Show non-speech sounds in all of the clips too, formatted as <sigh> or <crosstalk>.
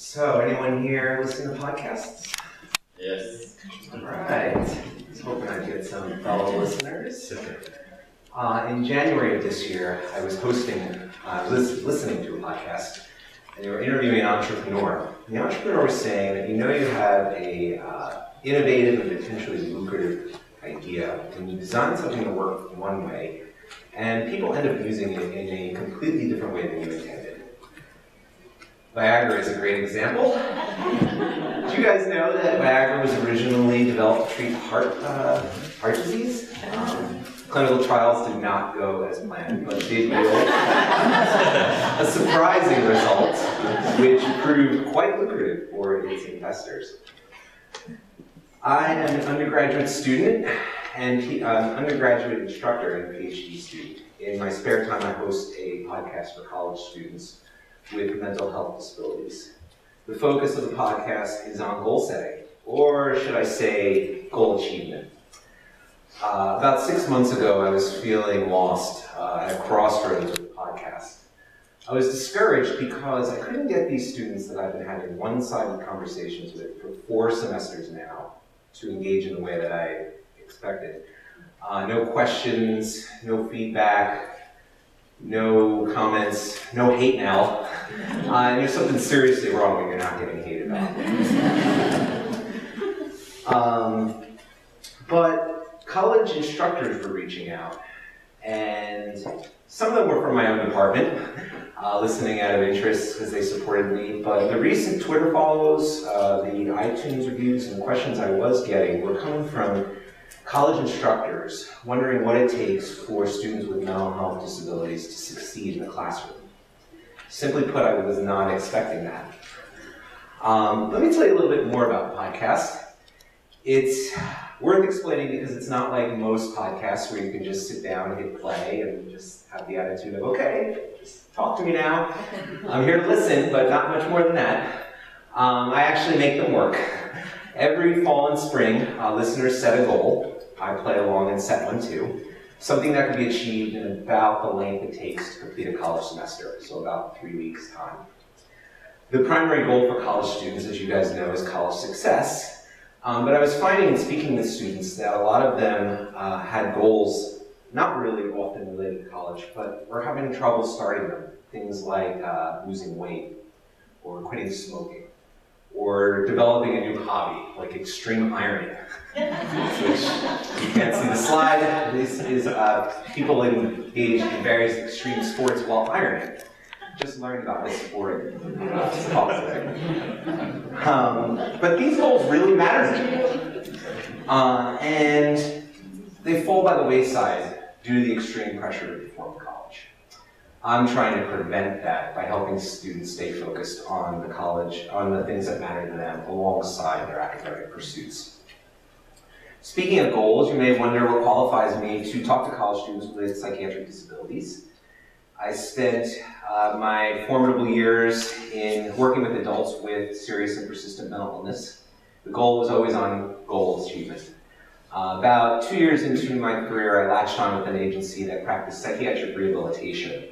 So, anyone here listen to podcasts? Yes. All right. I was hoping I'd get some fellow listeners. Uh, in January of this year, I was hosting, uh, lis- listening to a podcast, and they were interviewing an entrepreneur. And the entrepreneur was saying that you know you have a uh, innovative and potentially lucrative idea when you design something to work one way, and people end up using it in a completely different way than you intended. Viagra is a great example. Did you guys know that Viagra was originally developed to treat heart, uh, heart disease? Um, clinical trials did not go as planned, but did yield a surprising result, which proved quite lucrative for its investors. I am an undergraduate student and uh, undergraduate instructor and PhD student. In my spare time, I host a podcast for college students with mental health disabilities. The focus of the podcast is on goal setting, or should I say, goal achievement. Uh, about six months ago, I was feeling lost uh, at a crossroads with the podcast. I was discouraged because I couldn't get these students that I've been having one sided conversations with for four semesters now to engage in the way that I expected. Uh, no questions, no feedback, no comments, no hate mail. Uh, and there's something seriously wrong when you're not getting hated about. <laughs> um, but college instructors were reaching out, and some of them were from my own department, uh, listening out of interest because they supported me. But the recent Twitter follows, uh, the iTunes reviews, and the questions I was getting were coming from college instructors wondering what it takes for students with mental health disabilities to succeed in the classroom. Simply put, I was not expecting that. Um, let me tell you a little bit more about the podcast. It's worth explaining because it's not like most podcasts where you can just sit down and hit play and just have the attitude of, okay, just talk to me now. <laughs> I'm here to listen, but not much more than that. Um, I actually make them work. Every fall and spring, uh, listeners set a goal. I play along and set one too. Something that can be achieved in about the length it takes to complete a college semester, so about three weeks' time. The primary goal for college students, as you guys know, is college success. Um, but I was finding in speaking with students that a lot of them uh, had goals not really often related to college, but were having trouble starting them. Things like uh, losing weight, or quitting smoking, or developing a new hobby, like extreme ironing. You can't see the slide. This is uh, people engaged in various extreme sports while ironing. Just learned about this sport. Um, but these goals really matter to me. Uh, and they fall by the wayside due to the extreme pressure of in college. I'm trying to prevent that by helping students stay focused on the college, on the things that matter to them alongside their academic pursuits. Speaking of goals, you may wonder what qualifies me to talk to college students with psychiatric disabilities. I spent uh, my formidable years in working with adults with serious and persistent mental illness. The goal was always on goal achievement. Uh, about two years into my career, I latched on with an agency that practiced psychiatric rehabilitation,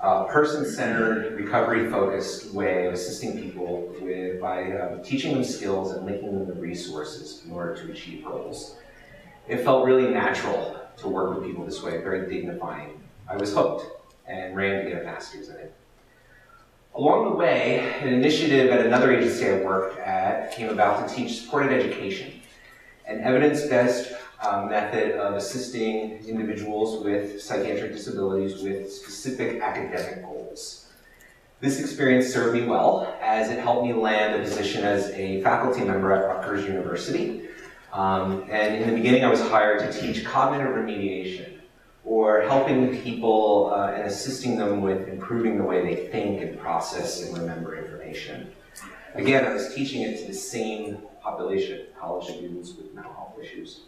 a person-centered, recovery-focused way of assisting people with, by uh, teaching them skills and linking them to resources in order to achieve goals. It felt really natural to work with people this way, very dignifying. I was hooked and ran to get a master's in it. Along the way, an initiative at another agency I worked at came about to teach supported education, an evidence-based um, method of assisting individuals with psychiatric disabilities with specific academic goals. This experience served me well as it helped me land a position as a faculty member at Rutgers University. Um, and in the beginning, I was hired to teach cognitive remediation, or helping people uh, and assisting them with improving the way they think and process and remember information. Again, I was teaching it to the same population, college students with mental health issues.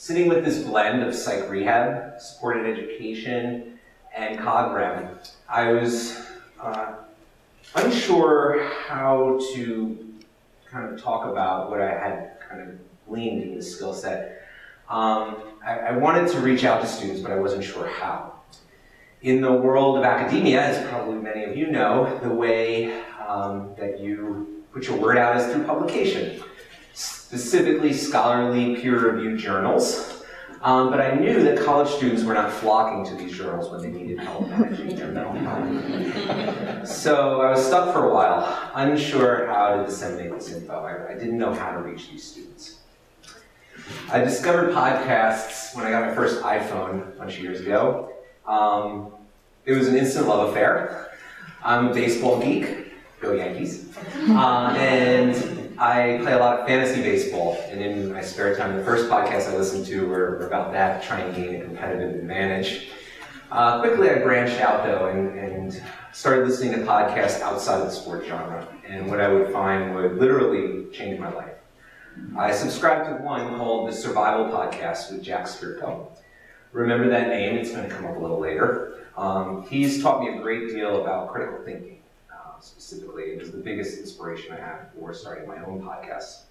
Sitting with this blend of psych rehab, supported education, and CogRem, I was uh, unsure how to kind of talk about what I had kind of gleaned in this skill set. Um, I, I wanted to reach out to students, but I wasn't sure how. In the world of academia, as probably many of you know, the way um, that you put your word out is through publication, specifically scholarly peer-reviewed journals. Um, but I knew that college students were not flocking to these journals when they needed help managing their mental health. So I was stuck for a while, unsure how to disseminate this info. I, I didn't know how to reach these students. I discovered podcasts when I got my first iPhone a bunch of years ago. Um, it was an instant love affair. I'm a baseball geek, go Yankees, uh, and I play a lot of fantasy baseball. And in my spare time, the first podcasts I listened to were, about that, trying to gain a competitive advantage. Uh, quickly, I branched out though and, and started listening to podcasts outside of the sports genre. And what I would find would literally change my life. I subscribed to one called the Survival Podcast with Jack Spirko. Remember that name, it's going to come up a little later. Um, he's taught me a great deal about critical thinking, specifically. It was the biggest inspiration I had for starting my own podcast.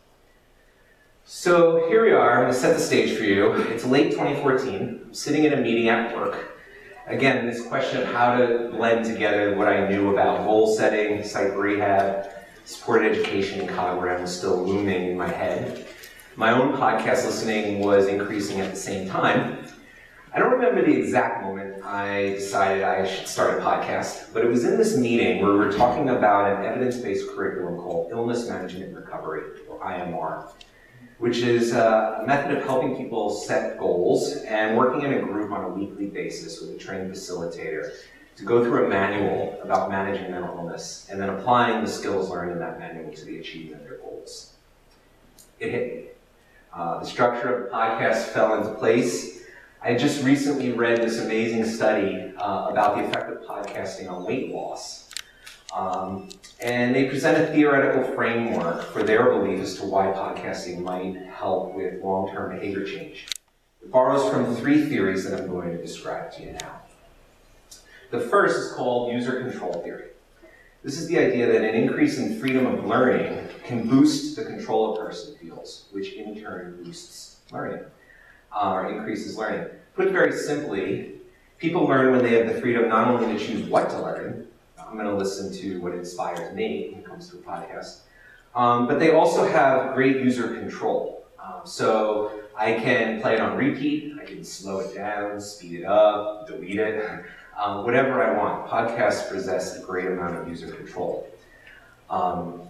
So here we are, I'm going to set the stage for you. It's late 2014. I'm sitting in a meeting at work. Again, this question of how to blend together what I knew about goal setting, psych rehab, supported education and CogRem was still looming in my head. My own podcast listening was increasing at the same time. Remember the exact moment I decided I should start a podcast, but it was in this meeting where we were talking about an evidence-based curriculum called Illness Management and Recovery, or IMR, which is a method of helping people set goals and working in a group on a weekly basis with a trained facilitator to go through a manual about managing mental illness and then applying the skills learned in that manual to the achievement of their goals. It hit me. Uh, the structure of the podcast fell into place. I just recently read this amazing study uh, about the effect of podcasting on weight loss. Um, and they present a theoretical framework for their belief as to why podcasting might help with long-term behavior change. It borrows from three theories that I'm going to describe to you now. The first is called user control theory. This is the idea that an increase in freedom of learning can boost the control a person feels, which in turn boosts learning, uh, or increases learning. Put very simply, people learn when they have the freedom not only to choose what to learn, I'm going to listen to what inspires me when it comes to a podcast, um, but they also have great user control. Um, so I can play it on repeat, I can slow it down, speed it up, delete it. <laughs> um, whatever I want. Podcasts possess a great amount of user control. Um,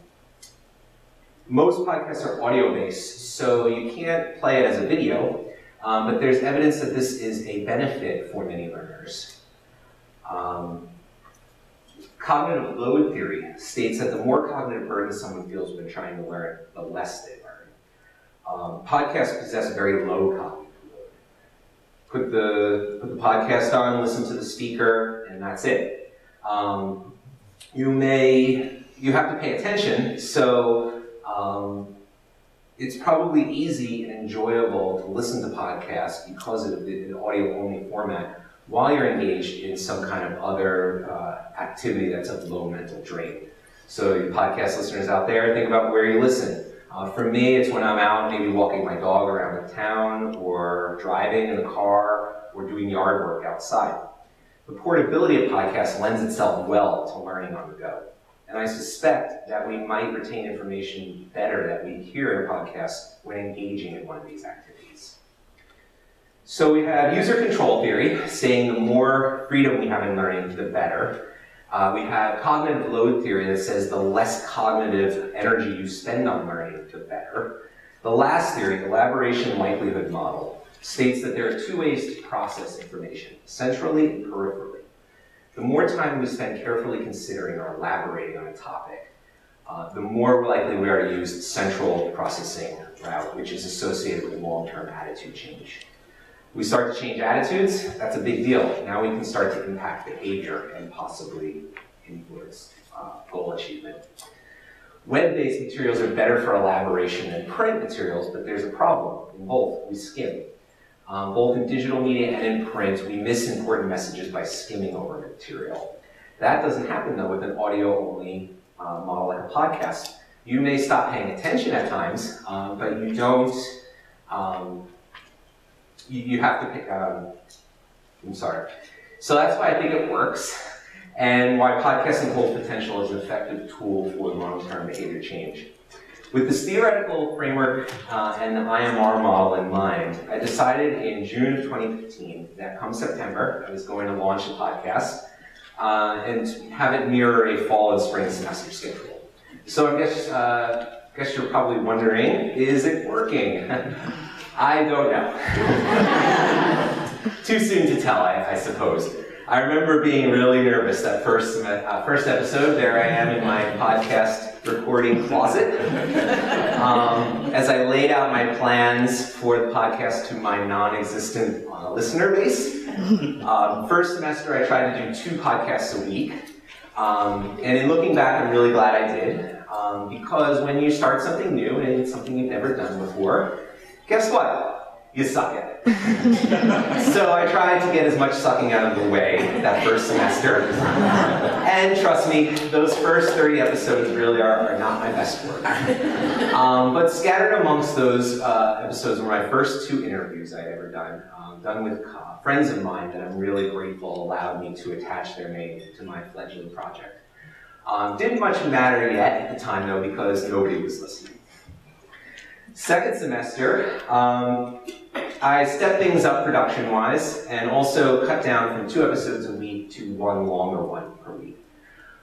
most podcasts are audio based, so you can't play it as a video, um, but there's evidence that this is a benefit for many learners. Um, cognitive load theory states that the more cognitive burden someone feels when trying to learn, the less they learn. Um, podcasts possess very low cognitive load. put the, put the podcast on, listen to the speaker, and that's it. Um, you may, you have to pay attention, so um, it's probably easy and enjoyable to listen to podcasts because of the, the audio-only format while you're engaged in some kind of other uh, activity that's of low mental drain. So you podcast listeners out there, think about where you listen. Uh, for me, it's when I'm out maybe walking my dog around the town or driving in the car or doing yard work outside. The portability of podcasts lends itself well to learning on the go. And I suspect that we might retain information better that we hear in a podcast when engaging in one of these activities. So we have user control theory, saying the more freedom we have in learning, the better. Uh, we have cognitive load theory that says the less cognitive energy you spend on learning, the better. The last theory, elaboration likelihood model, states that there are two ways to process information, centrally and peripherally. The more time we spend carefully considering or elaborating on a topic, uh, the more likely we are to use central processing route, which is associated with long-term attitude change. We start to change attitudes, that's a big deal. Now we can start to impact behavior and possibly influence uh, goal achievement. Web-based materials are better for elaboration than print materials, but there's a problem in both. We skim. Um, both in digital media and in print, we miss important messages by skimming over material. That doesn't happen though with an audio-only uh, model like a podcast. You may stop paying attention at times, um, but you don't um, you, you have to pick, um, I'm sorry. So that's why I think it works. and why podcasting holds potential as an effective tool for long-term behavior change. With this theoretical framework uh, and the IMR model in mind, I decided in June of 2015 that come September, I was going to launch a podcast uh, and have it mirror a fall and spring semester schedule. So I guess, uh, guess you're probably wondering, is it working? <laughs> I don't know. <laughs> Too soon to tell, I, I suppose. I remember being really nervous that first uh, first episode. There I am in my podcast recording closet. Um, as I laid out my plans for the podcast to my non-existent uh, listener base. Um, first semester, I tried to do two podcasts a week. Um, and in looking back, I'm really glad I did. Um, because when you start something new and it's something you've never done before, guess what? You suck at it. <laughs> so I tried to get as much sucking out of the way that first semester. and trust me, those first 30 episodes really are, are not my best work. Um, but scattered amongst those uh, episodes were my first two interviews I'd ever done, um, done with uh, friends of mine that I'm really grateful allowed me to attach their name to my fledgling project. Um, didn't much matter yet at the time though because nobody was listening. Second semester, um, I stepped things up production-wise and also cut down from two episodes a week to one longer one per week.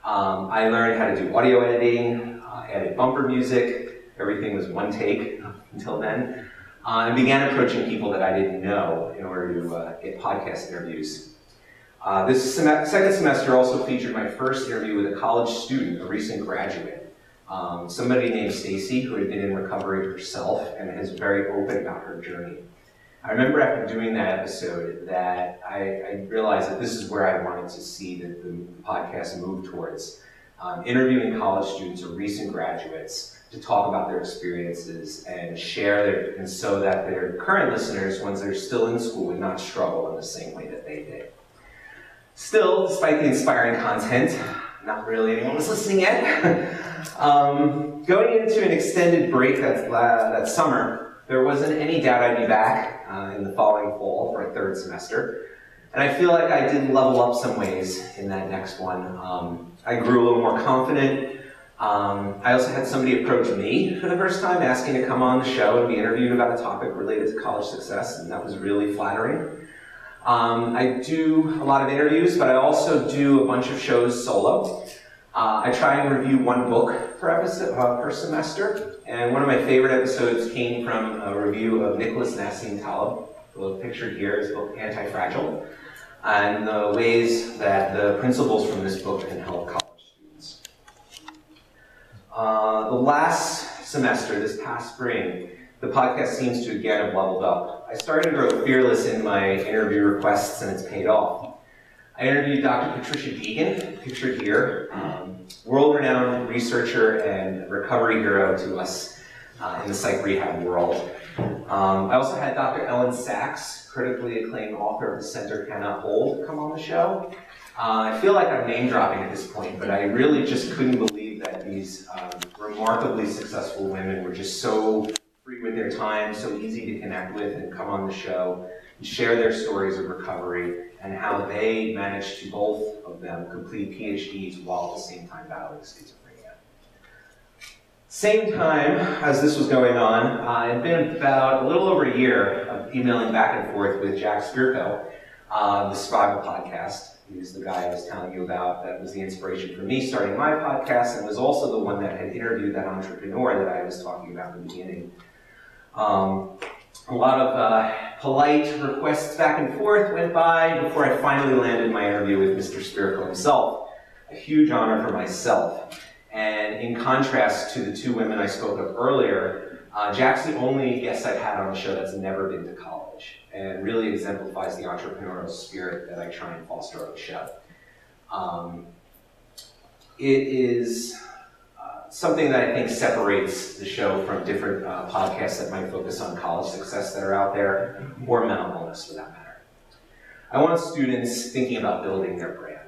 Um, I learned how to do audio editing, uh, added bumper music, everything was one take <laughs> until then, uh, and began approaching people that I didn't know in order to uh, get podcast interviews. Uh, this sem second semester also featured my first interview with a college student, a recent graduate. Um, somebody named Stacy, who had been in recovery herself and is very open about her journey. I remember after doing that episode that I, I, realized that this is where I wanted to see the, the podcast move towards. Um, interviewing college students or recent graduates to talk about their experiences and share their, and so that their current listeners, once they're still in school, would not struggle in the same way that they did. Still, despite the inspiring content, not really anyone was listening yet. <laughs> um, going into an extended break that, uh, that summer, there wasn't any doubt I'd be back uh, in the following fall for a third semester. And I feel like I did level up some ways in that next one. Um, I grew a little more confident. Um, I also had somebody approach me for the first time asking to come on the show and be interviewed about a topic related to college success, and that was really flattering. Um, I do a lot of interviews, but I also do a bunch of shows solo. Uh, I try and review one book per episode uh, per semester, and one of my favorite episodes came from a review of Nicholas Nassim Taleb, pictured here, his book Anti-Fragile, and the ways that the principles from this book can help college students. Uh, the last semester, this past spring, the podcast seems to again have leveled up. I started to grow fearless in my interview requests, and it's paid off. I interviewed Dr. Patricia Deegan, pictured here, um, world-renowned researcher and recovery hero to us uh, in the psych rehab world. Um, I also had Dr. Elyn Saks, critically acclaimed author of The Center Cannot Hold, come on the show. Uh, I feel like I'm name dropping at this point, but I really just couldn't believe that these um, remarkably successful women were just so free with their time, so easy to connect with and come on the show share their stories of recovery and how they managed to both of them complete PhDs while at the same time battling schizophrenia. Same time as this was going on, uh, it had been about a little over a year of emailing back and forth with Jack Spirko, uh, the Survival Podcast. He was the guy I was telling you about that was the inspiration for me starting my podcast and was also the one that had interviewed that entrepreneur that I was talking about in the beginning. Um, a lot of uh, polite requests back and forth went by before I finally landed my interview with Mr. Spirko himself. A huge honor for myself. And in contrast to the two women I spoke of earlier, uh, Jack's the only guest I've had on the show that's never been to college and really exemplifies the entrepreneurial spirit that I try and foster on the show. Um, it is something that I think separates the show from different uh, podcasts that might focus on college success that are out there, or mental illness for that matter. I want students thinking about building their brand.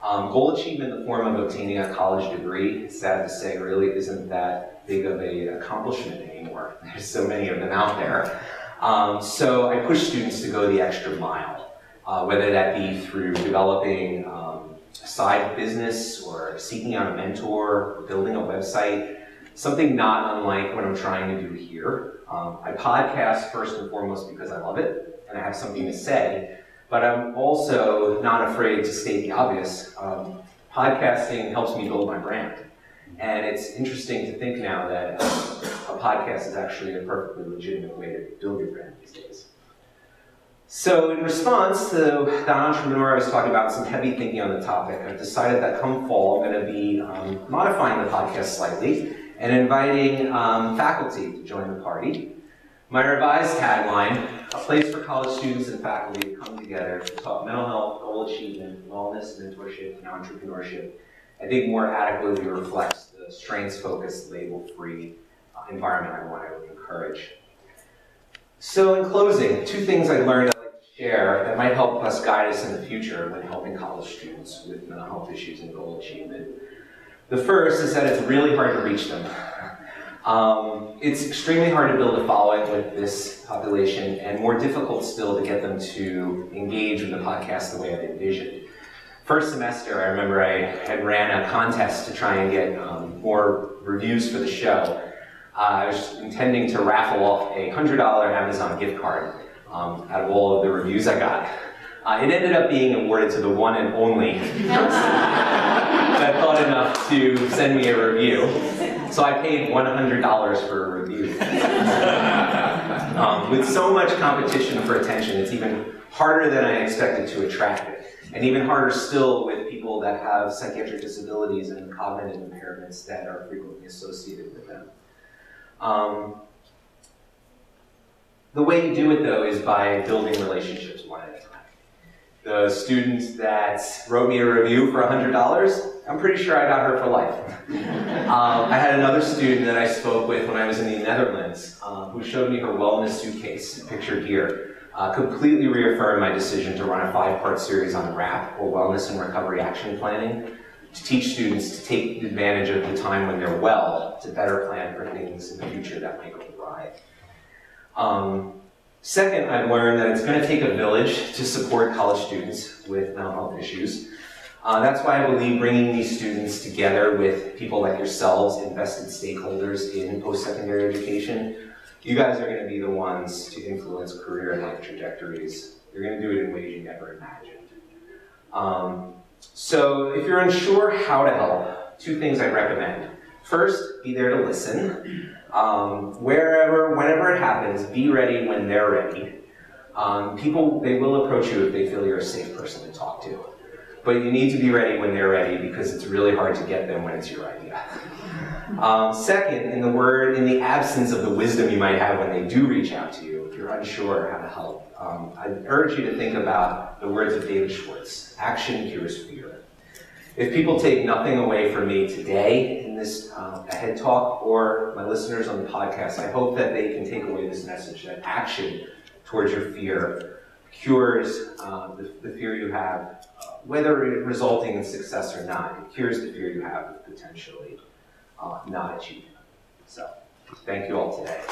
Um, goal achievement in the form of obtaining a college degree, sad to say, really isn't that big of an accomplishment anymore. <laughs> There's so many of them out there. Um, so I push students to go the extra mile, uh, whether that be through developing um, side business or seeking out a mentor, building a website, something not unlike what I'm trying to do here. Um, I podcast first and foremost because I love it and I have something to say, but I'm also not afraid to state the obvious. Um, podcasting helps me build my brand. And it's interesting to think now that a podcast is actually a perfectly legitimate way to build your brand these days. So in response to that entrepreneur I was talking about, some heavy thinking on the topic, I've decided that come fall I'm going to be um, modifying the podcast slightly and inviting um, faculty to join the party. My revised tagline, a place for college students and faculty to come together to talk mental health, goal achievement, wellness, mentorship, and entrepreneurship, I think more adequately reflects the strengths-focused, label-free uh, environment I want to encourage. So in closing, two things I learned share that might help us guide us in the future when helping college students with mental health issues and goal achievement. The first is that it's really hard to reach them. Um, it's extremely hard to build a following with this population and more difficult still to get them to engage with the podcast the way I envisioned. First semester, I remember I had ran a contest to try and get um, more reviews for the show. Uh, I was intending to raffle off a $100 Amazon gift card um, out of all of the reviews I got. Uh, it ended up being awarded to the one and only person <laughs> that thought enough to send me a review. So I paid $100 for a review. um, with so much competition for attention, it's even harder than I expected to attract it. And even harder still with people that have psychiatric disabilities and cognitive impairments that are frequently associated with them. Um, the way you do it, though, is by building relationships one at a time. The student that wrote me a review for $100, I'm pretty sure I got her for life. <laughs> um, I had another student that I spoke with when I was in the Netherlands um, who showed me her wellness suitcase, pictured here, uh, completely reaffirmed my decision to run a five-part series on WRAP, or Wellness and Recovery Action Planning, to teach students to take advantage of the time when they're well to better plan for things in the future that might go awry. Um, second, I've learned that it's going to take a village to support college students with mental health issues. Uh, that's why I believe bringing these students together with people like yourselves, invested stakeholders in post-secondary education, you guys are going to be the ones to influence career and life trajectories. You're going to do it in ways you never imagined. Um, so if you're unsure how to help, two things I'd recommend. First, be there to listen. Um, wherever, whenever it happens, be ready when they're ready. Um, people, they will approach you if they feel you're a safe person to talk to. But you need to be ready when they're ready because it's really hard to get them when it's your idea. <laughs> Um, second, in the word, in the absence of the wisdom you might have when they do reach out to you, if you're unsure how to help, um, I urge you to think about the words of David Schwartz, action cures fear. If people take nothing away from me today this uh, head talk or my listeners on the podcast, I hope that they can take away this message that action towards your fear cures uh, the, the, fear you have, uh, whether resulting in success or not. It cures the fear you have of potentially uh, not achieving. So, thank you all today.